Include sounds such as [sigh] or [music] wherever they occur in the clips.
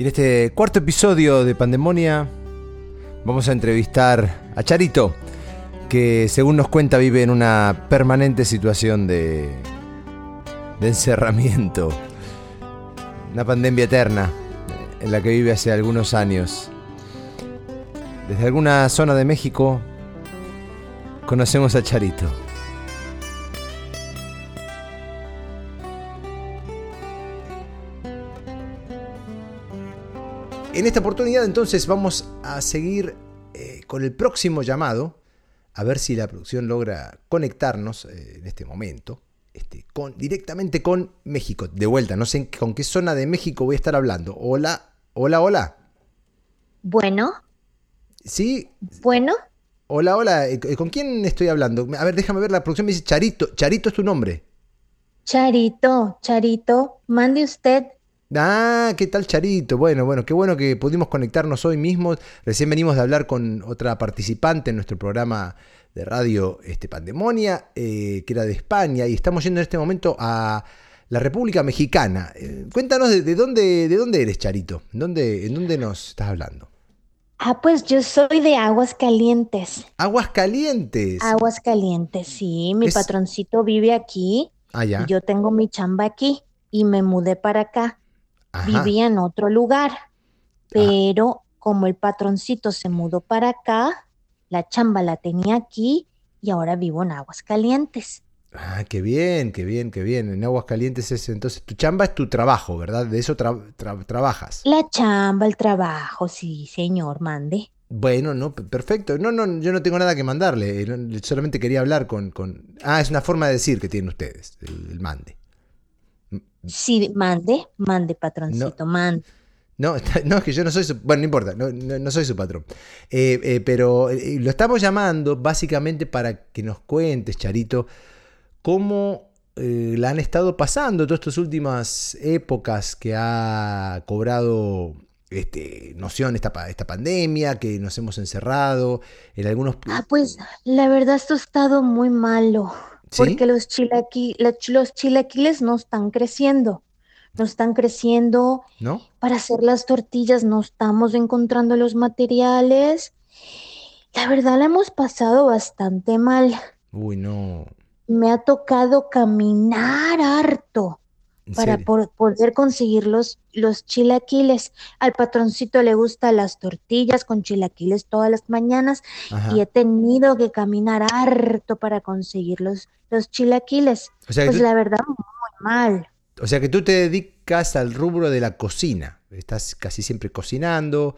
Y en este cuarto episodio de Pandemonia vamos a entrevistar a Charito, que según nos cuenta vive en una permanente situación de, de encerramiento. Una pandemia eterna en la que vive hace algunos años. Desde alguna zona de México conocemos a Charito. En esta oportunidad entonces vamos a seguir eh, con el próximo llamado, a ver si la producción logra conectarnos eh, en este momento este, con, directamente con México. De vuelta, no sé con qué zona de México voy a estar hablando. Hola, hola, hola. Bueno. Sí. Bueno. Hola, hola. Eh, ¿Con quién estoy hablando? A ver, déjame ver, la producción me dice Charito. Charito es tu nombre. Charito, Charito, mande usted Ah, ¿qué tal Charito? Bueno, bueno, qué bueno que pudimos conectarnos hoy mismo. Recién venimos de hablar con otra participante en nuestro programa de radio este, Pandemonia, eh, que era de España, y estamos yendo en este momento a la República Mexicana. Eh, cuéntanos de, dónde, de dónde eres, Charito. ¿En dónde, ¿En dónde nos estás hablando? Ah, pues yo soy de Aguas Calientes. Aguas Calientes. Aguas Calientes, sí. Mi patroncito vive aquí. Ah, ya. yo tengo mi chamba aquí y me mudé para acá vivía en otro lugar, ah. pero como el patroncito se mudó para acá, la chamba la tenía aquí y ahora vivo en Aguas Calientes. Ah, qué bien, qué bien, qué bien. En Aguas Calientes es entonces tu chamba es tu trabajo, ¿verdad? De eso trabajas. La chamba, el trabajo, sí, señor, mande. Bueno, no, perfecto. No, no, yo no tengo nada que mandarle. Eh, solamente quería hablar con, con... Ah, es una forma de decir que tienen ustedes, el mande. Sí, mande, mande, patroncito, no, mande. No, no, es que yo no soy su. Bueno, no importa, no, soy su patrón. Eh, eh, pero eh, lo estamos llamando básicamente para que nos cuentes, Charito, cómo la han estado pasando todas estas últimas épocas que ha cobrado este, noción esta, esta pandemia, que nos hemos encerrado en algunos... Ah, pues la verdad esto ha estado muy malo. Porque los, los chilaquiles no están creciendo. No están creciendo. ¿No? Para hacer las tortillas no estamos encontrando los materiales. La verdad la hemos pasado bastante mal. Uy, no. Me ha tocado caminar harto para poder conseguir los, los chilaquiles. Al patroncito le gustan las tortillas con chilaquiles todas las mañanas y he tenido que caminar harto para conseguir los, los chilaquiles. pues la verdad, muy mal. O sea que tú te dedicas al rubro de la cocina. Estás casi siempre cocinando,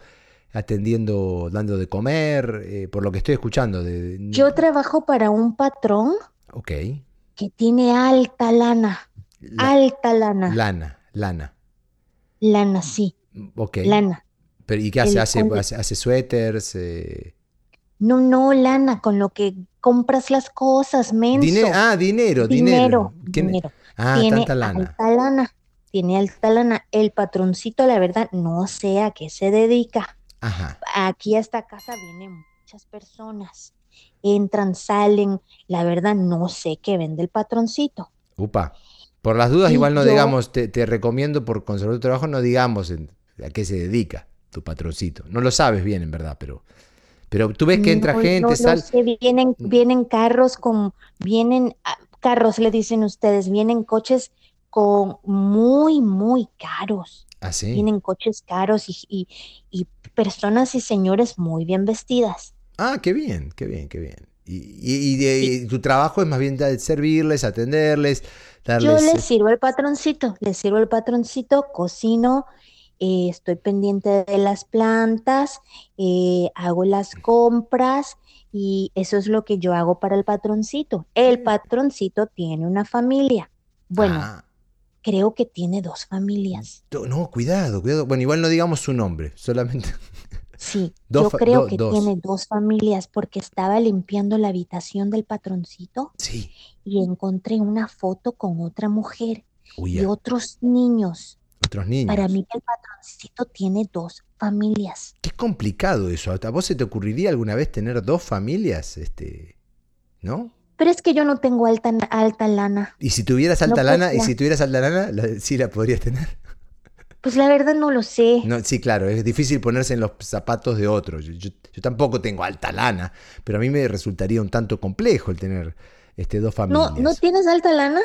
atendiendo, dando de comer, eh, por lo que estoy escuchando. De... Yo trabajo para un patrón que tiene alta lana alta lana. Lana, lana. Lana, sí. Ok. Lana. Pero, ¿Y qué hace? ¿Hace, hace, suéteres? Eh? No, no, lana, con lo que compras las cosas, menso. ah, dinero, dinero. Dinero, Ah, Tiene tanta lana. alta lana. Tiene alta lana. El patroncito, la verdad, no sé a qué se dedica. Ajá. Aquí a esta casa vienen muchas personas. Entran, salen. La verdad, no sé qué vende el patroncito. Upa. Por las dudas, igual no digamos, te, recomiendo por conservar tu trabajo, no digamos a qué se dedica tu patroncito. No lo sabes bien, en verdad, pero, pero tú ves que entra gente, sale. vienen, vienen carros con, vienen ah, carros, le dicen ustedes, vienen coches con muy, muy caros. ¿Ah, sí? Vienen coches caros y, y, personas y señores muy bien vestidas. Ah, qué bien, qué bien, qué bien. Y, y, tu trabajo es más bien servirles, atenderles, yo les sirvo el patroncito, les sirvo el patroncito, cocino, eh, estoy pendiente de las plantas, eh, hago las compras y eso es lo que yo hago para el patroncito. El mm. patroncito tiene una familia. Bueno, ah. creo que tiene dos familias. No, cuidado, cuidado. Bueno, igual no digamos su nombre, solamente. Sí, yo creo que tiene dos familias porque estaba limpiando la habitación del patroncito sí. y encontré una foto con otra mujer y otros niños. Otros niños. Para mí el patroncito tiene dos familias. Qué complicado eso. ¿A vos se te ocurriría alguna vez tener dos familias? Este, ¿No? Pero es que yo no tengo alta, alta lana. ¿Y si tuvieras alta lana? ¿Y si tuvieras alta lana, sí la podrías tener? Pues la verdad no lo sé. No, sí, claro, es difícil ponerse en los zapatos de otros. Yo, yo- yo tampoco tengo alta lana, pero a mí me resultaría un tanto complejo el tener este, dos ¿No, familias. ¿No tienes alta lana?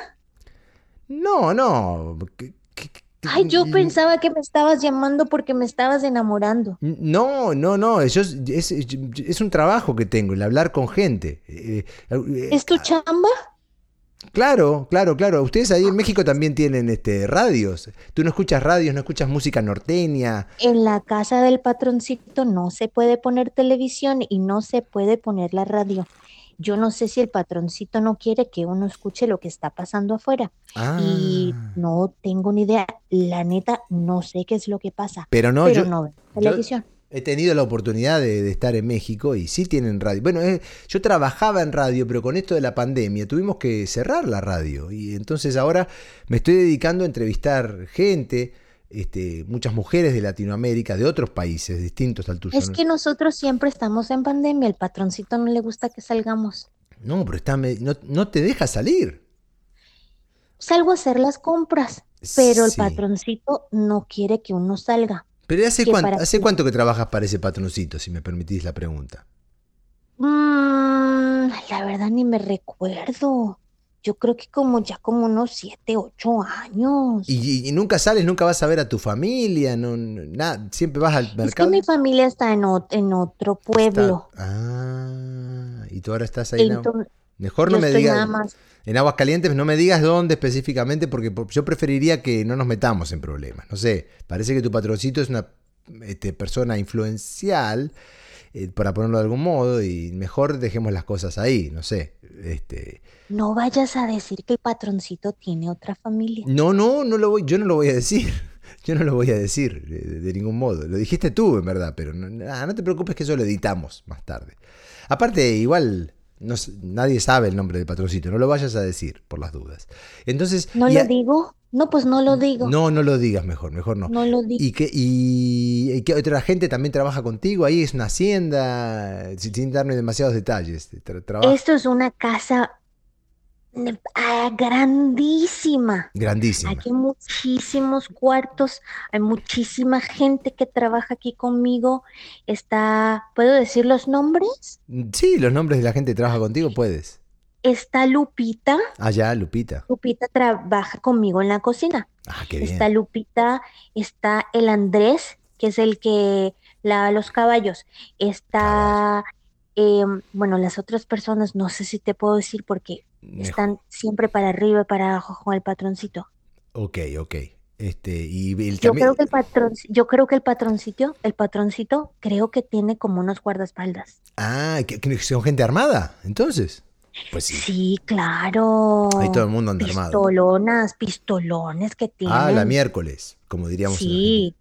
No, no. ¿qué- qué- qué- Ay, yo pensaba que me estabas llamando porque me estabas enamorando. No, no, no. yo- es, es un trabajo que tengo, el hablar con gente. Eh, eh, ¿Es tu chamba? Claro, claro, claro. Ustedes ahí en México también tienen este, radios. Tú no escuchas radios, no escuchas música norteña. En la casa del patroncito no se puede poner televisión y no se puede poner la radio. Yo no sé si el patroncito no quiere que uno escuche lo que está pasando afuera. Ah. Y no tengo ni idea. La neta, no sé qué es lo que pasa. Pero no, pero yo, no yo- televisión. He tenido la oportunidad de, de estar en México y sí tienen radio. Bueno, eh, yo trabajaba en radio, pero con esto de la pandemia tuvimos que cerrar la radio. Y entonces ahora me estoy dedicando a entrevistar gente, este, muchas mujeres de Latinoamérica, de otros países distintos al tuyo. Es que nosotros siempre estamos en pandemia. El patroncito no le gusta que salgamos. No, pero está, no, no te deja salir. Salgo a hacer las compras, pero el Sí. patroncito no quiere que uno salga. Pero ¿hace, cuánto, ¿hace cuánto que trabajas para ese patroncito, si me permitís la pregunta? Mm, la verdad ni me recuerdo. Yo creo que como ya como unos siete, ocho años. Y, y- nunca sales, nunca vas a ver a tu familia, no, no- nada, siempre vas al Es que mercado. mi familia está en, ot- en otro pueblo. Está- Ah, y tú ahora estás ahí. Entonces, Mejor no me digas. más. En aguas calientes no me digas dónde específicamente, porque por- yo preferiría que no nos metamos en problemas. No sé, parece que tu patroncito es una este, persona influencial, eh, para ponerlo de algún modo, y mejor dejemos las cosas ahí, no sé. Este, No vayas a decir que el patroncito tiene otra familia. no, no, no lo voy, yo no lo voy a decir. [laughs] Yo no lo voy a decir de, de- ningún modo. Lo dijiste tú, en verdad, pero no, nada, no te preocupes que eso lo editamos más tarde. Aparte, igual no nadie sabe el nombre del patroncito, no lo vayas a decir por las dudas. Entonces, ¿No lo a- digo? No, pues no lo digo. No, no lo digas mejor, mejor no. No lo digo. ¿Y qué, y, y qué otra gente también trabaja contigo? Ahí es una hacienda, sin, sin darme demasiados detalles. Tra- Esto es una casa ah, grandísima. grandísima. Aquí hay muchísimos cuartos, hay muchísima gente que trabaja aquí conmigo. Está, ¿puedo decir los nombres? Sí, los nombres de la gente que trabaja contigo puedes. Está Lupita. Allá, Lupita. Lupita trabaja conmigo en la cocina. Ah, qué bien. Está Lupita, está el Andrés, que es el que lava los caballos. Está, em, bueno, las otras personas, no sé si te puedo decir porque Mejor. están siempre para arriba y para abajo con el patroncito. Ok, ok. Este, y el Yo creo que el patrón, yo creo que el patroncito, el patroncito, creo que tiene como unos guardaespaldas. Ah, ¿que- que ¿son gente armada? Entonces. Pues sí. Sí, claro. Ahí todo el mundo anda armado. Pistolonas, pistolones que Ah, la tienen. miércoles, como diríamos. Sí.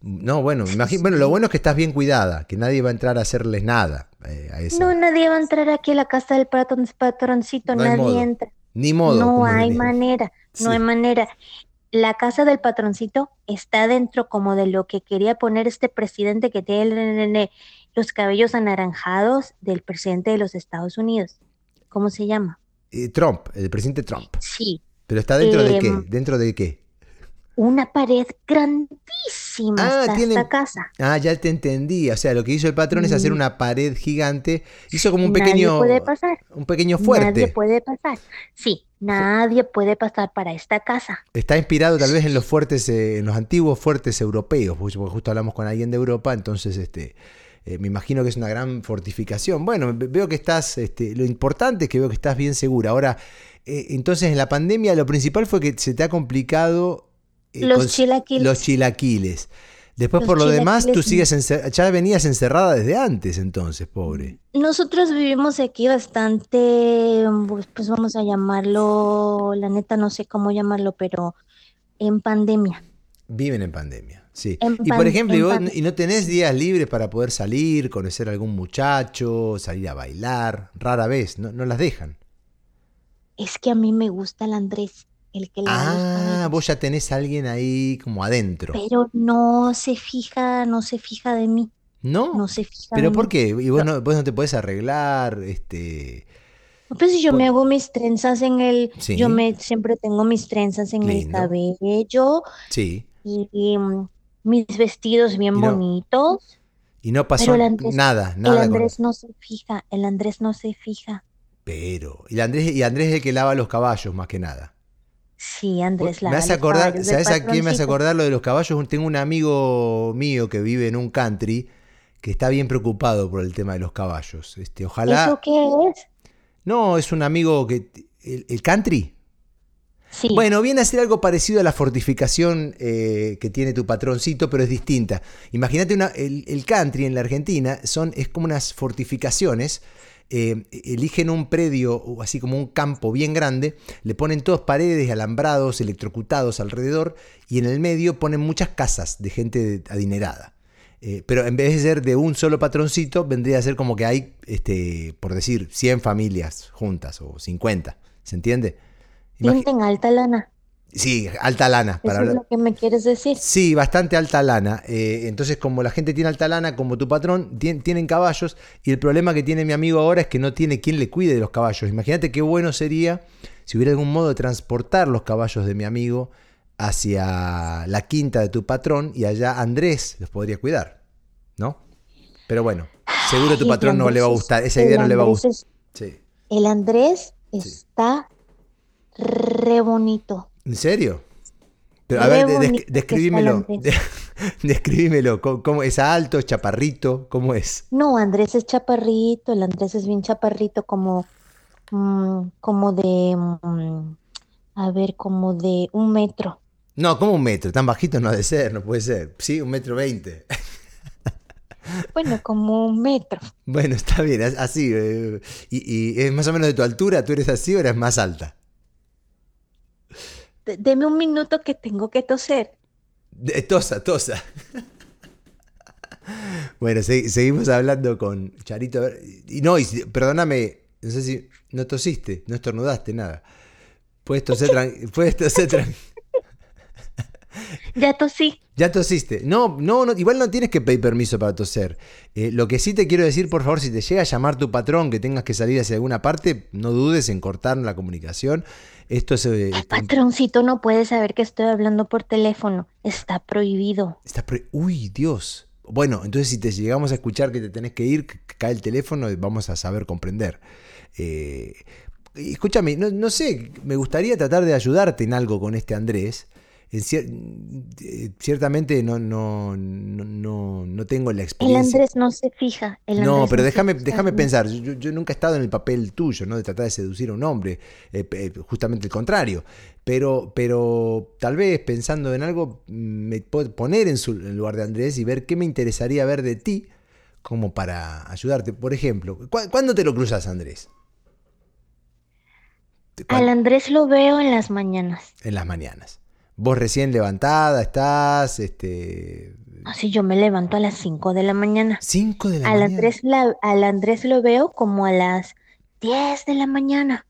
No, bueno, imagino, bueno, lo bueno es que estás bien cuidada, que nadie va a entrar a hacerles nada eh, a esa. no, nadie va a entrar aquí a la casa del patron- patroncito, No nadie modo. entra. Ni modo. No hay diría. manera, no hay manera. La casa del patroncito está dentro como de lo que quería poner este presidente que tiene los cabellos anaranjados del presidente de los Estados Unidos. ¿Cómo se llama? Eh, Trump, el presidente Trump. Sí, ¿Pero está dentro de qué? Em, ¿Dentro de qué? una pared grandísima Ah, está tiene- esta casa. Ah, ya te entendí. O sea, lo que hizo el patrón es hacer Mm. una pared gigante. Hizo como un Nadie pequeño. puede pasar. Un pequeño Nadie fuerte. puede pasar. Sí, nadie puede pasar para esta casa. Está inspirado tal vez en los fuertes, eh, en los antiguos fuertes europeos, porque porque justo hablamos con alguien de Europa, entonces este, eh, me imagino que es una gran fortificación. Bueno, ve- veo que estás, este, lo importante es que veo que estás bien segura. Ahora, eh, entonces en la pandemia lo principal fue que se te ha complicado Los cons- chilaquiles. los chilaquiles. Después Los por lo demás, tú sigues encer- ya venías encerrada desde antes, entonces, pobre. Nosotros vivimos aquí bastante, pues, pues vamos a llamarlo, la neta no sé cómo llamarlo, pero en pandemia. Viven en pandemia, sí. En y por ejemplo, vos- y no tenés días libres para poder salir, conocer a algún muchacho, salir a bailar, rara vez, no, no las dejan. Es que a mí me gusta el Andrés, el que los Ah, vos ya tenés a alguien ahí como adentro. pero no se fija, no se fija de mí, ¿No? no se fija ¿Pero de por mí. qué? ¿Y vos no, vos no te podés arreglar? Este... Pues yo Por- me hago mis trenzas en el, Sí. yo me siempre tengo mis trenzas en el Lindo. cabello, Sí. y, mm, mis vestidos bien bonitos. Y no pasó nada, nada. El Andrés no se fija, el Andrés no se fija. Pero, y Andrés, y Andrés es el que lava los caballos más que nada. Sí, Andrés lava. Me hace acordar, ¿sabes a quién me hace acordar lo de los caballos? Tengo un amigo mío que vive en un country que está bien preocupado por el tema de los caballos. Este, ojalá. ¿Eso qué es? No, es un amigo que. ¿El, country? Sí. Bueno, viene a ser algo parecido a la fortificación eh, que tiene tu patroncito, pero es distinta. Imagínate el, el, country en la Argentina son, es como unas fortificaciones. Eh, eligen un predio, así como un campo bien grande, le ponen todas paredes, alambrados, electrocutados alrededor, y en el medio ponen muchas casas de gente adinerada. Eh, pero en vez de ser de un solo patroncito, vendría a ser como que hay, este, por decir, 100 familias juntas o 50. ¿Se entiende? en alta lana. Sí, alta lana. Para ¿Eso es lo que me quieres decir? Sí, bastante alta lana. Eh, entonces, como la gente tiene alta lana, como tu patrón, tienen caballos. Y el problema que tiene mi amigo ahora es que no tiene quien le cuide de los caballos. Imagínate qué bueno sería si hubiera algún modo de transportar los caballos de mi amigo hacia la quinta de tu patrón y allá Andrés los podría cuidar, ¿no? Pero bueno, seguro tu patrón no le va a gustar, esa idea no le va a gustar. El Andrés está re bonito. ¿En serio? Pero, a ver, describímelo. [laughs] describímelo. ¿Cómo, ¿Es alto, es chaparrito? ¿Cómo es? No, Andrés es chaparrito. El Andrés es bien chaparrito, como, mm, como de. Mm, a ver, como de un metro. No, como un metro, tan bajito no ha de ser, no puede ser. Sí, un metro veinte. Bueno, como un metro. [laughs] Bueno, está bien, así. Eh, y, es más o menos de tu altura? ¿Tú eres así o eres más alta? Deme un minuto que tengo que toser. tosa, tosa. bueno, seguimos hablando con Charito. Y no, y, perdóname, no sé si no tosiste, no estornudaste, nada. Puedes toser, [laughs] puedes toser tranquilo. Ya tosí. Ya tosiste. No, no, no, igual no tienes que pedir permiso para toser. Eh, lo que sí te quiero decir, por favor, si te llega a llamar tu patrón que tengas que salir hacia alguna parte, no dudes en cortar la comunicación. Esto es. Eh, El patroncito no puede saber que estoy hablando por teléfono. Está prohibido. Está Uy, Dios. Bueno, entonces si te llegamos a escuchar que te tenés que ir, cae el teléfono vamos a saber comprender. Eh, escúchame, no, no sé, me gustaría tratar de ayudarte en algo con este Andrés. Eh, ciertamente no, no, no, no, tengo la experiencia. El Andrés no se fija. no, pero déjame, déjame pensar. Yo, nunca he estado en el papel tuyo, ¿no? De tratar de seducir a un hombre. Eh, eh, justamente el contrario. Pero, pero tal vez pensando en algo, me puedo poner en, su, en lugar de Andrés y ver qué me interesaría ver de ti como para ayudarte. Por ejemplo, ¿cuándo te lo cruzas, Andrés? Al Andrés lo veo en las mañanas. En las mañanas. Vos recién levantada estás, este... Así yo me levanto a las 5 de la mañana. 5 de la al mañana. Andrés al Andrés lo veo como a las 10 de la mañana.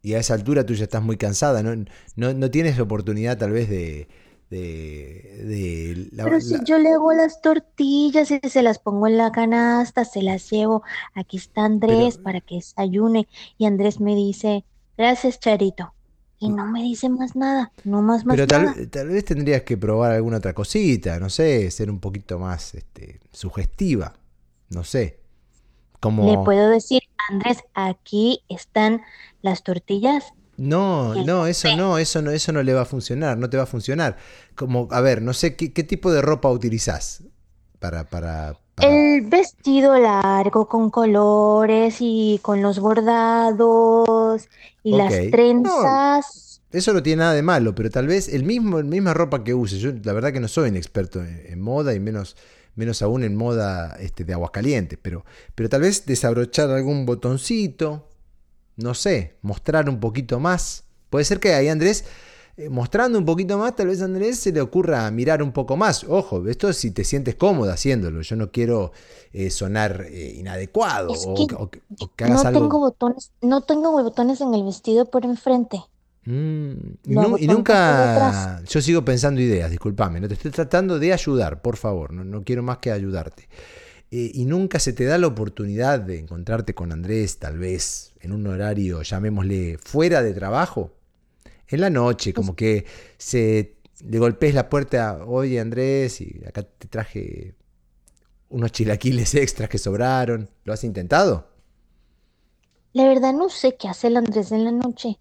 Y a esa altura tú ya estás muy cansada, ¿no? No, no tienes oportunidad tal vez de... de, Pero si yo le hago las tortillas y se las pongo en la canasta, se las llevo, aquí está Andrés para que desayune. Y Andrés me dice, gracias Charito y no me dice más nada, no más, más Pero tal, nada. tal vez tendrías que probar alguna otra cosita, no sé, ser un poquito más este, sugestiva, no sé. Como... Le puedo decir, Andrés, aquí están las tortillas. No, no, eso no, eso no, eso no le va a funcionar, no te va a funcionar. Como, a ver, no sé qué, tipo de ropa utilizás para, para, El vestido largo con colores y con los bordados y las trenzas. eso no tiene nada de malo, pero tal vez el mismo, la misma ropa que uses. Yo la verdad que no soy un experto en, moda y menos, menos aún en moda este, de Aguascalientes, pero, pero tal vez desabrochar algún botoncito, no sé, mostrar un poquito más. Puede ser que ahí Andrés eh, mostrando un poquito más, tal vez a Andrés se le ocurra mirar un poco más. Ojo, esto si te sientes cómoda haciéndolo. Yo no quiero eh, sonar eh, inadecuado o, que hagas no Tengo botones, no tengo botones en el vestido por enfrente. Mm, y, nunca. Yo sigo pensando ideas, discúlpame. No te estoy tratando de ayudar, por favor. No, no quiero más que ayudarte. y nunca se te da la oportunidad de encontrarte con Andrés, tal vez en un horario, llamémosle, fuera de trabajo en la noche, como que se, le golpees la puerta, oye Andrés, y acá te traje unos chilaquiles [laughs] extras que sobraron. ¿Lo has intentado? La verdad no sé qué hace el Andrés en la noche.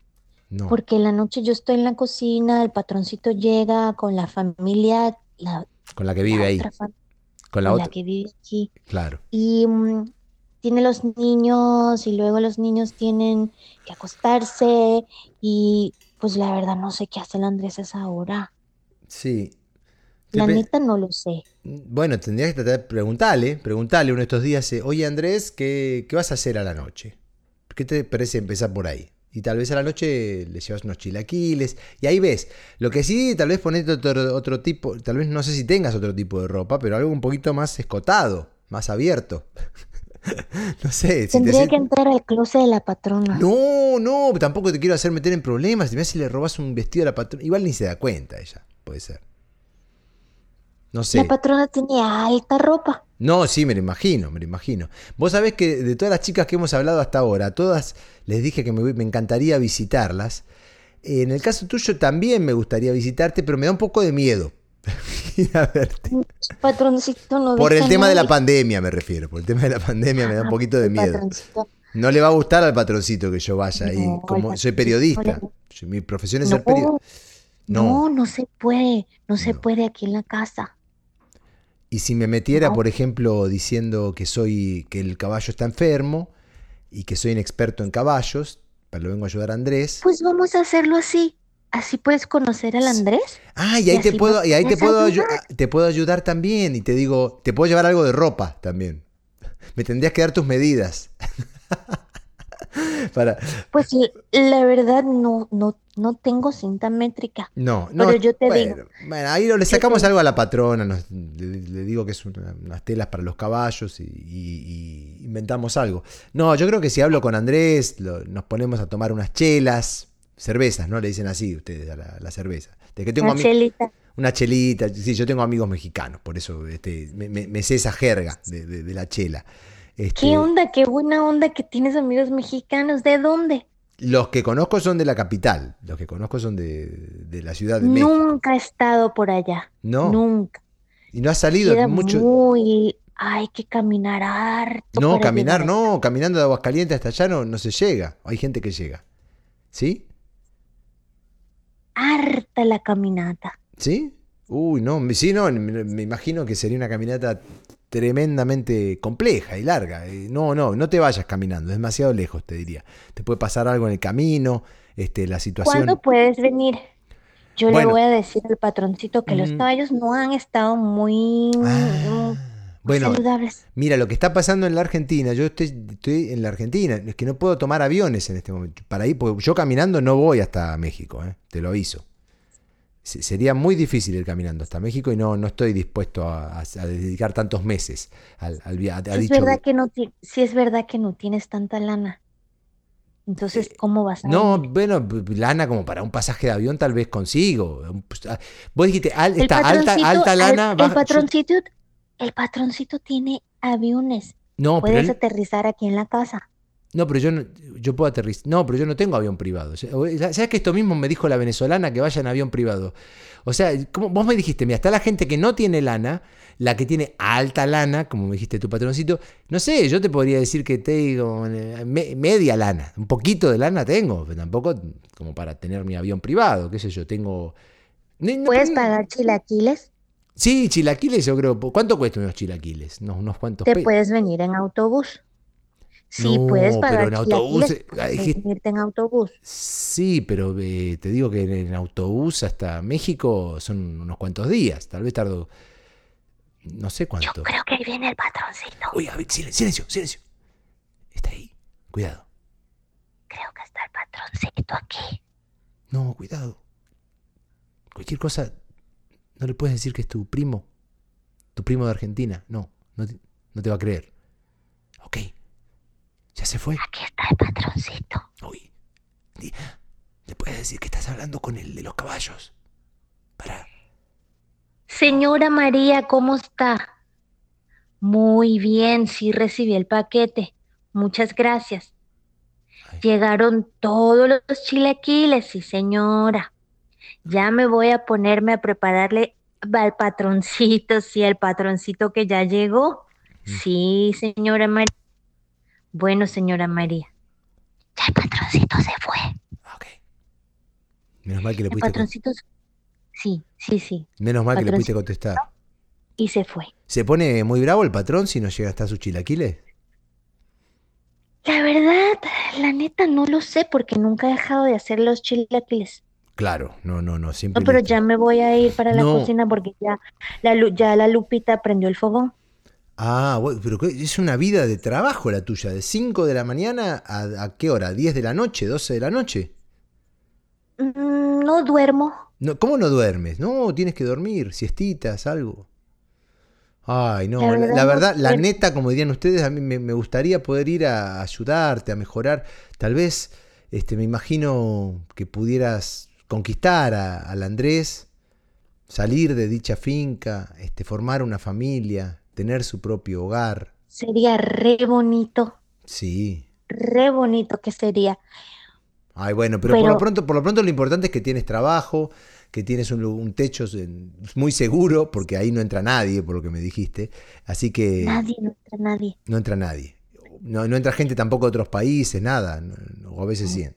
No. Porque en la noche yo estoy en la cocina, el patroncito llega con la familia, la, con la que vive la ahí. otra Con la con la otra. que vive aquí. Claro. Y mm, tiene los niños y luego los niños tienen que acostarse y pues la verdad no sé qué hace el Andrés a esa hora. Sí. La neta no lo sé. Bueno, tendrías que tratar de preguntarle, preguntarle uno de estos días, eh, oye Andrés, ¿qué, ¿qué vas a hacer a la noche? ¿Qué te parece empezar por ahí? Y tal vez a la noche le llevas unos chilaquiles y ahí ves. Lo que sí, tal vez ponete otro, otro tipo, tal vez no sé si tengas otro tipo de ropa, pero algo un poquito más escotado, más abierto. [laughs] no sé. Si te Tendría que entrar al closet de la patrona. No, no, tampoco te quiero hacer meter en problemas. Mirá si le robas un vestido a la patrona. Igual ni se da cuenta ella, puede ser. No sé. La patrona tiene alta ropa. No, sí, me lo imagino, me lo imagino. Vos sabés que de todas las chicas que hemos hablado hasta ahora, a todas les dije que me, me encantaría visitarlas. En el caso tuyo también me gustaría visitarte, pero me da un poco de miedo [laughs] ir a verte. Patroncito no Por el tema de la pandemia me refiero, por el tema de la pandemia me da un Ah, poquito de miedo. patroncito. No le va a gustar al patroncito que yo vaya ahí. No, Como soy periodista, no mi profesión es ser periodista. No. no, se puede, no se puede aquí en la casa. Y si me metiera, por ejemplo, diciendo que soy, que el caballo está enfermo y que soy un experto en caballos, pero lo vengo a ayudar a Andrés. Pues vamos a hacerlo así. Así puedes conocer al Andrés. Ah, y ahí y te puedo, y ahí te puedo ayu- ayudar. te puedo ayudar también. Y te digo, te puedo llevar algo de ropa también. Me tendrías que dar tus medidas. [laughs] Para. Pues la verdad no, no, no tengo cinta métrica. No, no. Pero yo te bueno, digo. Bueno, ahí le sacamos algo a la patrona. nos- le, le digo que es una- unas telas para los caballos y, y- y inventamos algo. No, yo creo que si hablo con Andrés, lo- nos ponemos a tomar unas chelas, cervezas, ¿no? Le dicen así ustedes a la, la cerveza. De que tengo Una chelita. Una chelita, sí, yo tengo amigos mexicanos, por eso este, me, me- me sé esa jerga de, de- de la chela. Este, ¿Qué onda? Qué buena onda que tienes amigos mexicanos. ¿De dónde? los que conozco son de la capital, los que conozco son de, de la Ciudad de México. Nunca he estado por allá. No, Nunca. y no ha salido Queda mucho. muy... Hay que caminar harto No, caminar no, caminando de Aguascalientes hasta allá no, no se llega. Hay gente que llega. ¿Sí? Harta la caminata. ¿Sí? Uy, no, sí, no, me, imagino que sería una caminata tremendamente compleja y larga. Eh, No, no, no te vayas caminando, es demasiado lejos, te diría. Te puede pasar algo en el camino, este, la situación. ¿Cuándo puedes venir? Yo le voy a decir al patroncito que los Mm. caballos no han estado muy, Ah, muy bueno, saludables. mira, lo que está pasando en la Argentina, yo estoy, estoy en la Argentina, es que no puedo tomar aviones en este momento. Para ir, porque yo caminando no voy hasta México, eh, te lo aviso. Se- Sería muy difícil ir caminando hasta México y no, no estoy dispuesto a, a- a dedicar tantos meses al, al via- a Si es verdad que no ti- si es verdad que no tienes tanta lana. Entonces, ¿cómo vas a Eh, No, bueno, lana como para un pasaje de avión tal vez consigo. Pues, ah, Vos dijiste, al- está alta, alta al- lana. el baja- patroncito, el patroncito tiene aviones. no, pero Puedes él- aterrizar aquí en la casa. no, pero yo no, yo puedo aterrizar. No, pero yo no tengo avión privado. ¿Sabes que esto mismo me dijo la venezolana que vaya en avión privado? O sea, como vos me dijiste, mira, está la gente que no tiene lana, la que tiene alta lana, como me dijiste tu patroncito. No sé, yo te podría decir que tengo eh, me- media lana, un poquito de lana tengo, pero tampoco como para tener mi avión privado, qué sé yo, tengo. No, ¿Puedes pagar chilaquiles? Sí, chilaquiles, yo creo. ¿Cuánto cuestan unos chilaquiles? No, unos cuantos Te puedes venir en autobús. Sí, No, puedes pero pagar en autobús, eh, venirte en autobús. Sí, pero eh, te digo que en, en autobús hasta México son unos cuantos días. Tal vez tardo. No sé Yo cuánto. creo que ahí viene el patroncito. Uy, a ver, silen- silencio, silencio. Está ahí. Cuidado. Creo que está el patroncito aquí. No, cuidado. Cualquier cosa. No le puedes decir que es tu primo. Tu primo de Argentina. No, no te, no te va a creer. Ok. Ya se fue. Aquí está el patroncito. Uy. Le puedes decir que estás hablando con el de los caballos. Para. Señora María, ¿cómo está? Muy bien, sí recibí el paquete. Muchas gracias. Ay. Llegaron todos los chilaquiles, sí, señora. Ya me voy a ponerme a prepararle al patroncito, sí, el patroncito que ya llegó. Sí, señora María. Bueno, señora María. Ya el patroncito se fue. Ok. Menos mal que le El pudiste, patroncito. Sí, sí, sí. menos mal que le pudiste contestar. Y se fue. ¿Se pone muy bravo el patrón si no llega hasta sus chilaquiles? La verdad, la neta no lo sé porque nunca he dejado de hacer los chilaquiles. Claro, no, no, no, siempre No, pero ya me voy a ir para la No. cocina porque ya la, ya la Lupita prendió el fogón. Ah, bueno, pero es una vida de trabajo la tuya, de 5 de la mañana a, a qué hora, 10 de la noche, 12 de la noche. Mm, No duermo. No, ¿Cómo no duermes? No, tienes que dormir, siestitas, algo. Ay, no, La verdad la verdad, neta, como dirían ustedes, a mí me, me gustaría poder ir a ayudarte, a mejorar. Tal vez, este, me imagino que pudieras conquistar a- al Andrés, salir de dicha finca, este, formar una familia, tener su propio hogar. Sería re bonito, Sí. re bonito que sería. Ay, bueno, pero, por lo pronto, por lo pronto lo importante es que tienes trabajo, que tienes un, techo muy seguro, porque ahí no entra nadie, por lo que me dijiste. Así que Nadie, no entra nadie. no entra nadie. No, no entra gente tampoco de otros países, nada. no, o a veces sí.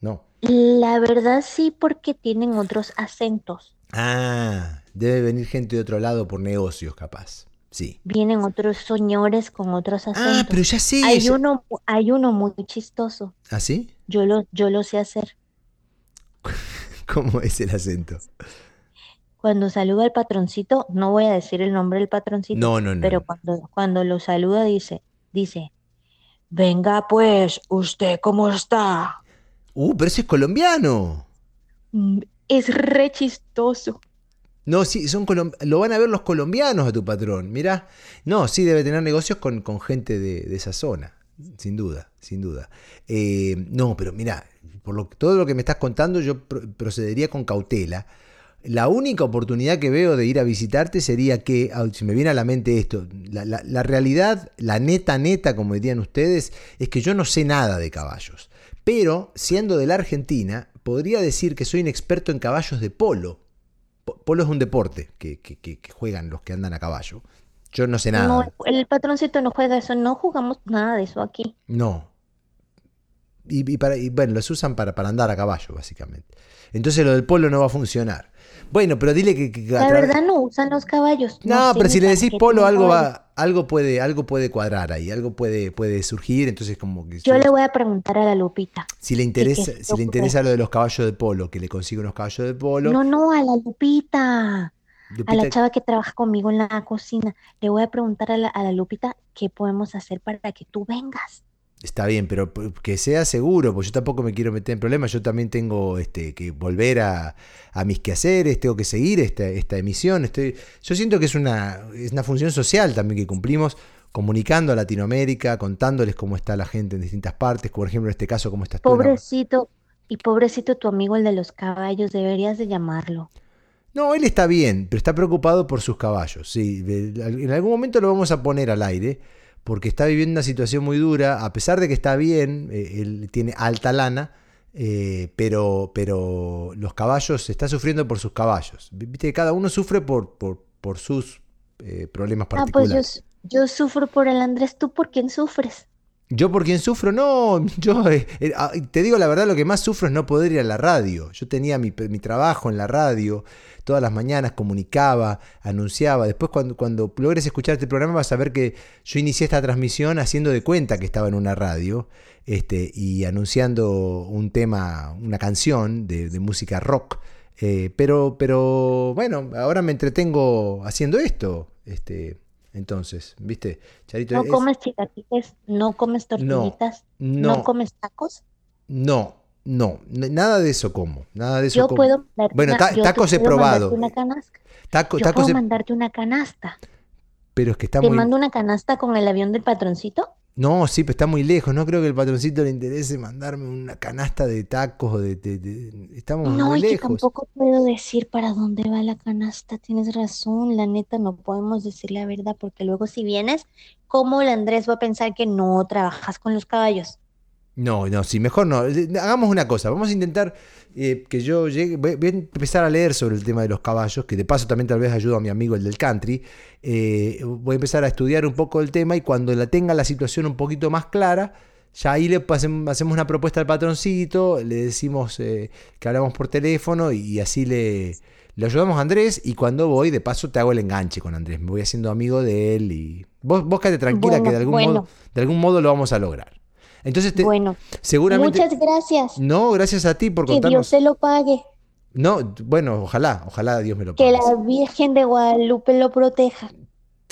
No. La verdad sí, porque tienen otros acentos. Ah, debe venir gente de otro lado por negocios, capaz. Sí. Vienen otros señores con otros Ah, acentos. pero ya sé. Hay ya- uno, hay uno muy chistoso. ¿Ah, sí? Yo lo, yo lo sé hacer. [laughs] ¿Cómo es el acento? Cuando saluda al patroncito, no voy a decir el nombre del patroncito, No, no, no. pero cuando, cuando lo saluda dice, dice, venga pues, ¿usted cómo está? Uh, pero ese es colombiano. Mm, Es re chistoso. No, sí, son colom- lo van a ver los colombianos a tu patrón. Mirá, no, sí debe tener negocios con, con gente de, de esa zona, sin duda, sin duda. Eh, no, pero mira, por lo, todo lo que me estás contando yo pro- procedería con cautela. La única oportunidad que veo de ir a visitarte sería que, si me viene a la mente esto, la, la- la realidad, la neta neta, como dirían ustedes, es que yo no sé nada de caballos. Pero, siendo de la Argentina, podría decir que soy un experto en caballos de polo. Po- Polo es un deporte que, que- que- que juegan los que andan a caballo. Yo no sé nada. No, el patroncito no juega eso, no jugamos nada de eso aquí. No. Y, y para, y bueno, los usan para, para andar a caballo, básicamente. Entonces lo del polo no va a funcionar. Bueno, pero dile que... La verdad no usan los caballos. No, pero si le decís polo, algo caballos. va, algo puede, algo puede cuadrar ahí, algo puede, puede surgir, entonces como que Yo yo- le voy a preguntar a la Lupita. si le interesa, si le interesa lo de los caballos de polo, que le consiga unos caballos de polo. No, no, a la Lupita. A la chava que trabaja conmigo en la cocina. Le voy a preguntar a la, a la Lupita qué podemos hacer para que tú vengas. Está bien, pero que sea seguro, porque yo tampoco me quiero meter en problemas. Yo también tengo este, que volver a, a mis quehaceres, tengo que seguir esta, esta emisión. Estoy, yo siento que es una, es una función social también que cumplimos, comunicando a Latinoamérica, contándoles cómo está la gente en distintas partes, por ejemplo en este caso, cómo estás tú. Pobrecito, y pobrecito tu amigo el de los caballos, deberías de llamarlo. No, él está bien, pero está preocupado por sus caballos. Sí, en algún momento lo vamos a poner al aire, porque está viviendo una situación muy dura, a pesar de que está bien, eh, él tiene alta lana, eh, pero, pero los caballos, está sufriendo por sus caballos. Viste que cada uno sufre por, por, por sus eh, problemas Ah, pues yo, particulares. yo sufro por el Andrés. ¿Tú por quién sufres? Yo por quién sufro, no, [laughs] yo eh, eh, ah, te digo la verdad, lo que más sufro es no poder ir a la radio. Yo tenía mi, mi trabajo en la radio, todas las mañanas comunicaba, anunciaba. Después cuando, cuando logres escuchar este programa vas a ver que yo inicié esta transmisión haciendo de cuenta que estaba en una radio este, y anunciando un tema, una canción de, de música rock. Eh, pero, pero bueno, ahora me entretengo haciendo esto. Este, entonces, ¿viste? Charito, ¿No es- comes chilaquiles? ¿No comes tortillitas? ¿No no, comes tacos? no, no, nada de eso como, nada de eso Yo como. puedo mandarte Bueno, ta- yo tacos he probado. una canasta. Taco, Yo tacos puedo he- mandarte una canasta. pero es que está Te muy... mando una canasta con el avión del patroncito. No, sí, pero está muy lejos. No creo que el patroncito le interese mandarme una canasta de tacos de... de- de- Estamos No, muy que lejos. tampoco puedo decir para dónde va la canasta. Tienes razón, la neta, no podemos decir la verdad porque luego si vienes, ¿cómo el Andrés va a pensar que no trabajas con los caballos? No, no, sí, mejor no. Hagamos una cosa, vamos a intentar eh, que yo llegue, voy, a empezar a leer sobre el tema de los caballos, que de paso también tal vez ayudo a mi amigo el del country. Eh, voy a empezar a estudiar un poco el tema y cuando la tenga la situación un poquito más clara, ya ahí le hacemos una propuesta al patroncito, le decimos eh, que hablamos por teléfono y, así le, le ayudamos a Andrés y cuando voy, de paso te hago el enganche con Andrés, me voy haciendo amigo de él y vos, vos quédate tranquila que de algún, modo, de algún modo lo vamos a lograr. Entonces, bueno, seguramente. Muchas gracias. No, gracias a ti por que Dios se lo pague. No, bueno, ojalá, ojalá Dios me lo pague. Que la Virgen de Guadalupe lo proteja.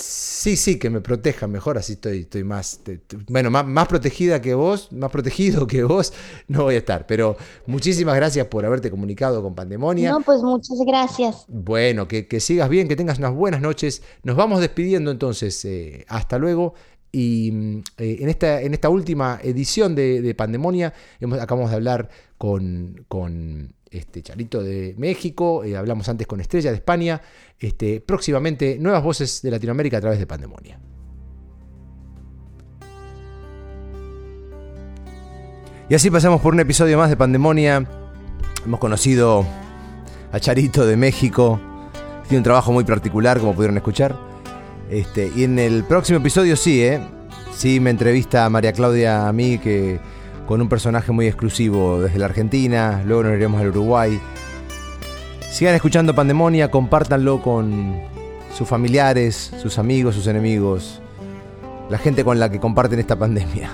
Sí, sí, que me proteja mejor, así estoy, estoy más, bueno, más, más, protegida que vos, más protegido que vos, [laughs] no voy a estar. Pero muchísimas gracias por haberte comunicado con Pandemonia. No, pues muchas gracias. Bueno, que, sigas bien, que tengas unas buenas noches. Nos vamos despidiendo entonces. Eh, hasta luego. Y mm, eh, en, esta, en esta última edición de, Pandemonia acabamos de hablar con, con este Charito de México, eh, hablamos antes con Estrella de España, este, próximamente nuevas voces de Latinoamérica a través de Pandemonia. Y así pasamos por un episodio más de Pandemonia. Hemos conocido a Charito de México. Tiene un trabajo muy particular, como pudieron escuchar. Este, y en el próximo episodio sí, ¿eh? Sí, me entrevista a María Claudia a mí, que con un personaje muy exclusivo desde la Argentina. Luego nos iremos al Uruguay. Sigan escuchando Pandemonia, compártanlo con sus familiares, sus amigos, sus enemigos, la gente con la que comparten esta pandemia.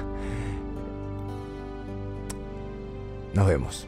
Nos vemos.